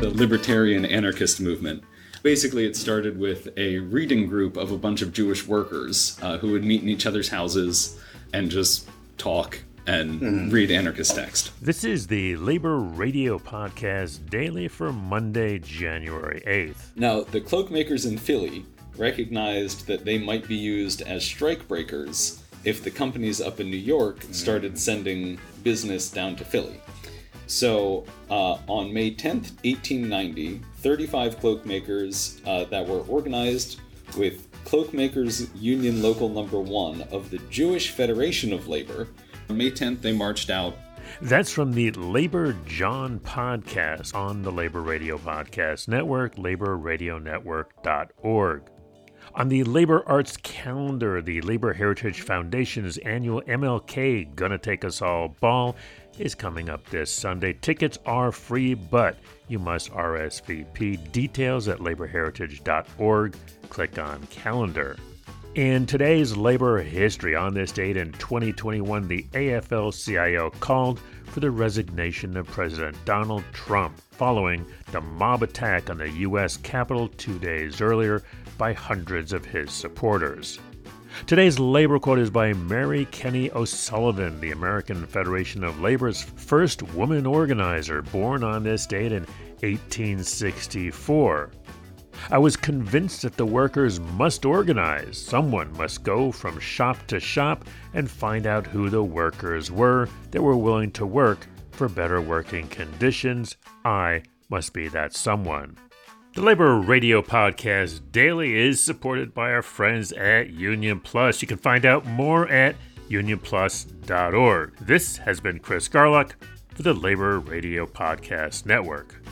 the libertarian anarchist movement. Basically, it started with a reading group of a bunch of Jewish workers uh, who would meet in each other's houses and just talk and read anarchist text. This is the Labor Radio Podcast daily for Monday, January 8th. Now, the cloakmakers in Philly recognized that they might be used as strike breakers if the companies up in New York started sending business down to Philly. So, uh, on May 10th, 1890, 35 cloakmakers uh, that were organized with Cloakmakers Union Local Number 1 of the Jewish Federation of Labor. On May 10th, they marched out That's from the Labor Jawn podcast on the Labor Radio Podcast Network, laborradionetwork.org. On the Labor Arts calendar, the Labor Heritage Foundation's annual MLK Gonna Take Us All Ball is coming up this Sunday. Tickets are free, but you must RSVP. Details at laborheritage.org. Click on calendar. In today's labor history, on this date in 2021, the AFL CIO called for the resignation of President Donald Trump following the mob attack on the U.S. Capitol two days earlier by hundreds of his supporters. Today's labor quote is by Mary Kenney O'Sullivan, the American Federation of Labor's first woman organizer, born on this date in 1864. I was convinced that the workers must organize. Someone must go from shop to shop and find out who the workers were that were willing to work for better working conditions. I must be that someone. The Labor Radio Podcast Daily is supported by our friends at Union Plus. You can find out more at unionplus.org. This has been Chris Garlock for the Labor Radio Podcast Network.